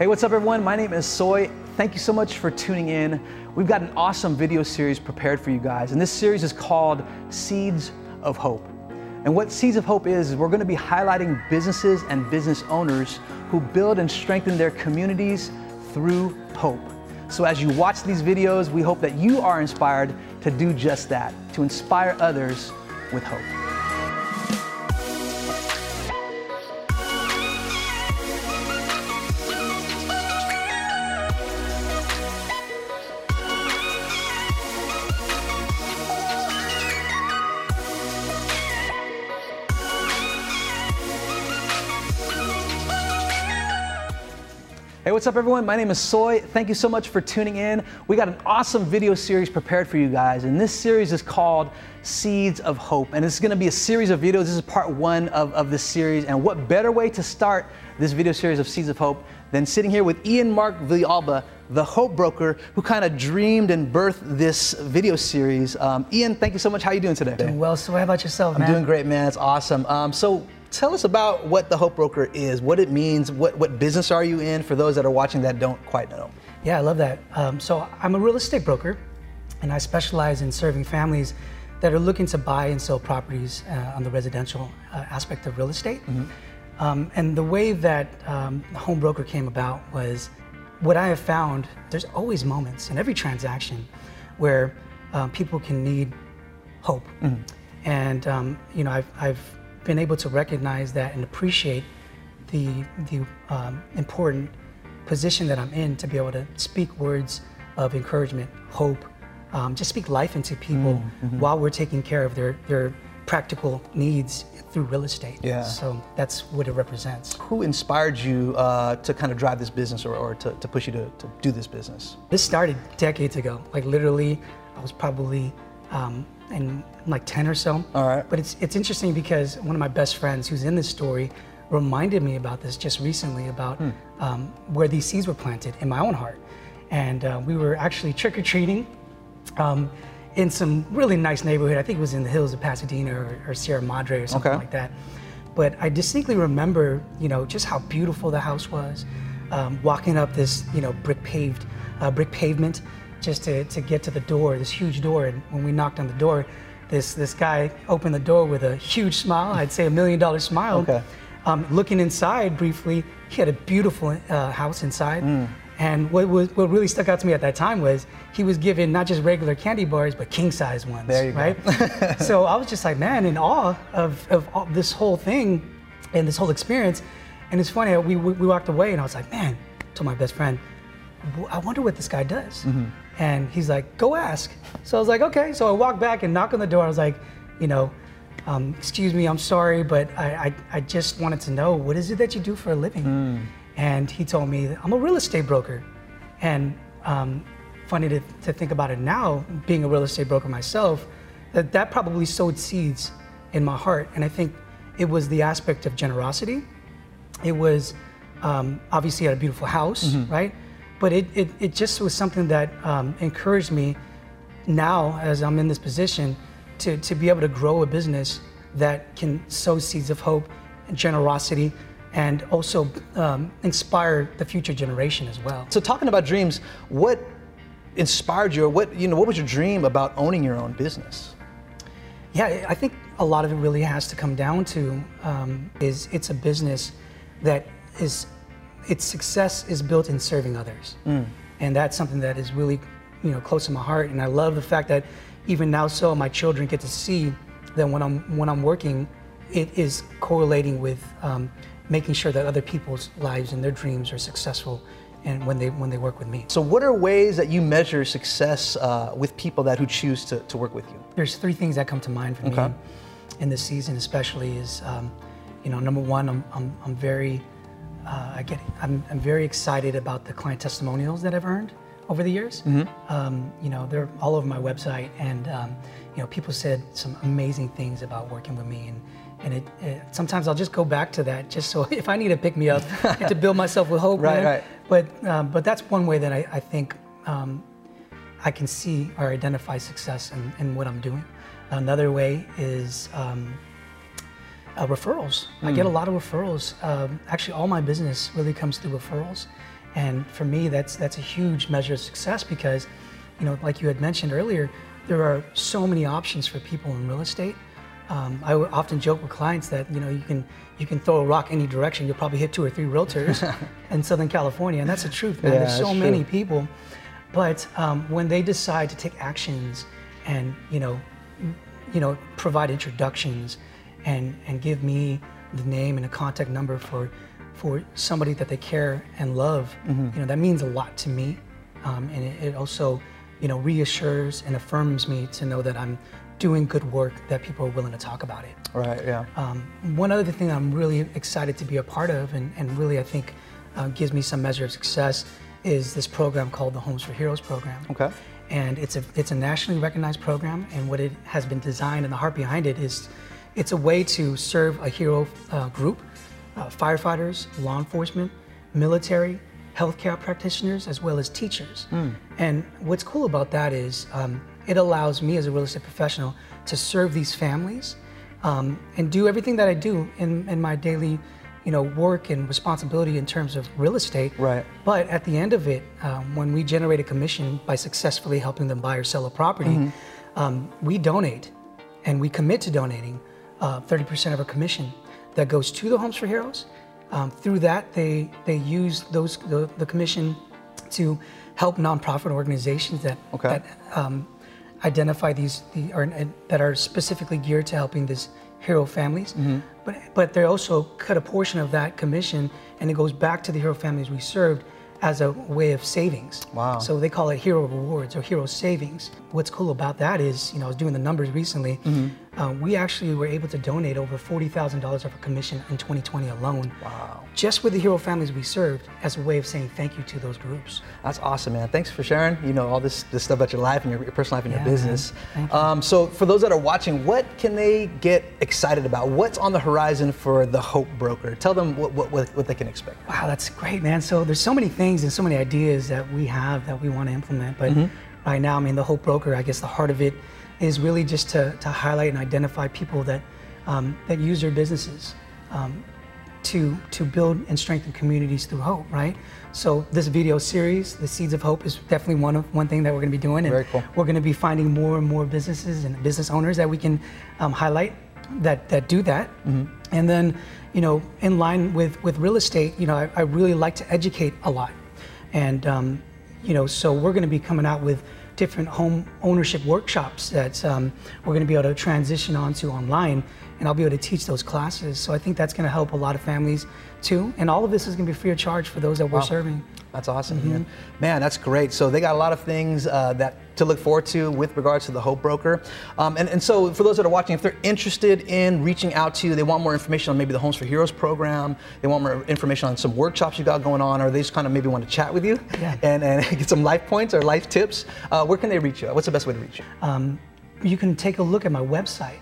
Hey, what's up, everyone? My name is Soy. Thank you so much for tuning in. We've got an awesome video series prepared for you guys, and this series is called Seeds of Hope. And what Seeds of Hope is, is we're going to be highlighting businesses and business owners who build and strengthen their communities through hope. So as you watch these videos, we hope that you are inspired to do just that, to inspire others with hope. Hey, what's up, everyone? My name is Soy. Thank you so much for tuning in. We got an awesome video series prepared for you guys, and this series is called Seeds of Hope. And it's gonna be a series of videos. This is part one of, of this series. And what better way to start this video series of Seeds of Hope than sitting here with Ian Mark Villalba, the Hope Broker, who kind of dreamed and birthed this video series. Um, Ian, thank you so much. How are you doing today? Doing well. So, how about yourself, I'm man? doing great, man. It's awesome. Um, so, tell us about what the Hope Broker is, what it means, what, what business are you in for those that are watching that don't quite know. Yeah, I love that. Um, so I'm a real estate broker, and I specialize in serving families that are looking to buy and sell properties uh, on the residential uh, aspect of real estate. Mm-hmm. Um, and the way that um, the Hope Broker came about was what I have found. There's always moments in every transaction where uh, people can need hope, Mm-hmm. and um, you know I've, I've been able to recognize that and appreciate the the um, important position that I'm in to be able to speak words of encouragement, hope, um, just speak life into people Mm-hmm. while we're taking care of their their practical needs through real estate. Yeah. So that's what it represents. Who inspired you uh, to kind of drive this business or, or to, to push you to, to do this business? This started decades ago. Like literally, I was probably um, in like 10 or so. All right. But it's it's interesting because one of my best friends who's in this story reminded me about this just recently about Hmm. um, where these seeds were planted in my own heart, and uh, we were actually trick or treating. Um, in some really nice neighborhood, I think it was in the hills of Pasadena or, or Sierra Madre or something Okay. like that. But I distinctly remember, you know, just how beautiful the house was. Um, walking up this, you know, brick paved, uh, brick pavement, just to, to get to the door, this huge door. And when we knocked on the door, this this guy opened the door with a huge smile. I'd say a million dollar smile. Okay. Um, looking inside briefly, he had a beautiful uh, house inside. Mm. And what, was, what really stuck out to me at that time was he was given not just regular candy bars, but king size ones. There you go. right? so I was just like, man, in awe of, of all, this whole thing and this whole experience. And it's funny, we, we, we walked away and I was like, man, told my best friend, I wonder what this guy does. And he's like, go ask. So I was like, okay. So I walked back and knocked on the door. I was like, you know, um, excuse me, I'm sorry, but I, I, I just wanted to know what is it that you do for a living? And he told me, I'm a real estate broker. And um, funny to, to think about it now, being a real estate broker myself, that that probably sowed seeds in my heart. And I think it was the aspect of generosity. It was um, obviously had a beautiful house, right? But it, it, it just was something that um, encouraged me now as I'm in this position to, to be able to grow a business that can sow seeds of hope and generosity and also um, inspire the future generation as well. So, talking about dreams, what inspired you, or what you know, what was your dream about owning your own business? Yeah, I think a lot of it really has to come down to um, is it's a business that is its success is built in serving others, and that's something that is really you know close to my heart. And I love the fact that even now, so my children get to see that when I'm when I'm working, it is correlating with um, making sure that other people's lives and their dreams are successful, and when they when they work with me. So, what are ways that you measure success uh, with people that who choose to, to work with you? There's three things that come to mind for Okay. me in this season, especially is, um, you know, number one, I'm, I'm, I'm very, uh, I get, I'm, I'm very excited about the client testimonials that I've earned over the years. Um, you know, they're all over my website, and um, you know, people said some amazing things about working with me, and and it, it sometimes I'll just go back to that just so if I need to pick me up to build myself with hope. Right, man. right. But um, but that's one way that I, I think um, I can see or identify success in, in what I'm doing. Another way is um, uh, referrals. I get a lot of referrals. Um, actually, all my business really comes through referrals. And for me, that's that's a huge measure of success because, you know, like you had mentioned earlier, there are so many options for people in real estate. Um, I often joke with clients that you know you can you can throw a rock any direction, you'll probably hit two or three realtors in Southern California, and that's the truth, man. Yeah, There's so many true. people, but um, when they decide to take actions and you know you know provide introductions and and give me the name and a contact number for for somebody that they care and love, Mm-hmm. you know that means a lot to me, um, and it, it also you know reassures and affirms me to know that I'm doing good work that people are willing to talk about it. Right. Yeah. Um, one other thing that I'm really excited to be a part of, and, and really I think uh, gives me some measure of success, is this program called the Homes for Heroes program. Okay. And it's a it's a nationally recognized program, and what it has been designed and the heart behind it is, it's a way to serve a hero uh, group, uh, firefighters, law enforcement, military, healthcare practitioners, as well as teachers. And what's cool about that is um, it allows me as a real estate professional to serve these families um, and do everything that I do in, in my daily, you know, work and responsibility in terms of real estate. Right. But at the end of it, um, when we generate a commission by successfully helping them buy or sell a property, um, we donate and we commit to donating uh, 30% of our commission that goes to the Homes for Heroes. Um, through that, they, they use those the, the commission to help nonprofit organizations that, Okay. that um, identify these the, or, and that are specifically geared to helping these hero families. Mm-hmm. But but they also cut a portion of that commission and it goes back to the hero families we served as a way of savings. Wow. So they call it hero rewards or hero savings. What's cool about that is, you know, I was doing the numbers recently. Mm-hmm. Uh, we actually were able to donate over forty thousand dollars of a commission in 2020 alone. Wow. Just with the hero families we served, as a way of saying thank you to those groups. That's awesome, man. Thanks for sharing. You know all this this stuff about your life and your, your personal life and Yeah, your business. man. Thank you. Um, so for those that are watching, what can they get excited about? What's on the horizon for the Hope Broker? Tell them what what, what, what they can expect. Wow, that's great, man. So there's so many things and so many ideas that we have that we want to implement. But right now, I mean, the Hope Broker, I guess the heart of it is really just to, to highlight and identify people that um, that use their businesses um, to to build and strengthen communities through hope, right? So this video series, the Seeds of Hope, is definitely one of one thing that we're going to be doing, and Very cool. we're going to be finding more and more businesses and business owners that we can um, highlight that that do that. And then, you know, in line with with real estate, you know, I, I really like to educate a lot, and um, you know, so we're going to be coming out with different home ownership workshops that um, we're going to be able to transition onto online, and I'll be able to teach those classes. So I think that's going to help a lot of families too, and all of this is going to be free of charge for those that we're serving. That's awesome, man. Man, that's great. So they got a lot of things uh, that to look forward to with regards to the Hope Broker. Um, and, and so for those that are watching, if they're interested in reaching out to you, they want more information on maybe the Homes for Heroes program, they want more information on some workshops you got going on, or they just kind of maybe want to chat with you Yeah. and, and get some life points or life tips, uh, where can they reach you? What's the best way to reach you? um, you can take a look at my website.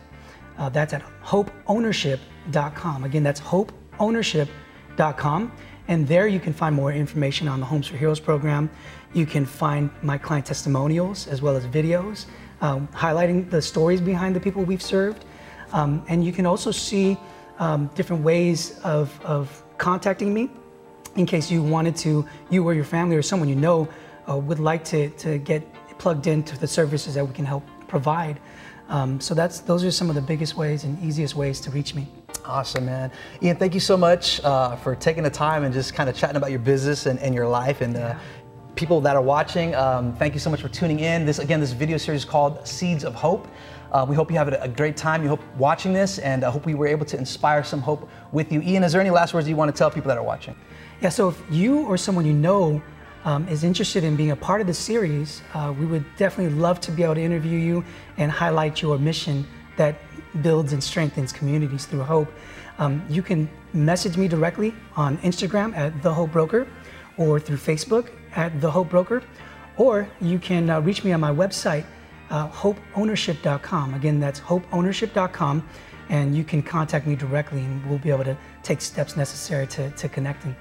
Uh, that's at hopeownership.com. Again, that's hopeownership.com. And there you can find more information on the Homes for Heroes program. You can find my client testimonials as well as videos um, highlighting the stories behind the people we've served. Um, and you can also see um, different ways of, of contacting me in case you wanted to, you or your family or someone you know uh, would like to, to get plugged into the services that we can help provide. Um, so that's those are some of the biggest ways and easiest ways to reach me. Awesome, man. Ian, thank you so much uh, for taking the time and just kind of chatting about your business and, and your life. And uh, people that are watching, um, thank you so much for tuning in. This again, this video series is called Seeds of Hope. Uh, we hope you have a, a great time. You hope watching this, and I hope we were able to inspire some hope with you. Ian, is there any last words you want to tell people that are watching? Yeah, so if you or someone you know um, is interested in being a part of the series, uh, we would definitely love to be able to interview you and highlight your mission that builds and strengthens communities through hope. Um, you can message me directly on Instagram at The Hope Broker or through Facebook at The Hope Broker, or you can uh, reach me on my website, uh, hopeownership.com. Again, that's hopeownership.com, and you can contact me directly and we'll be able to take steps necessary to, to connecting.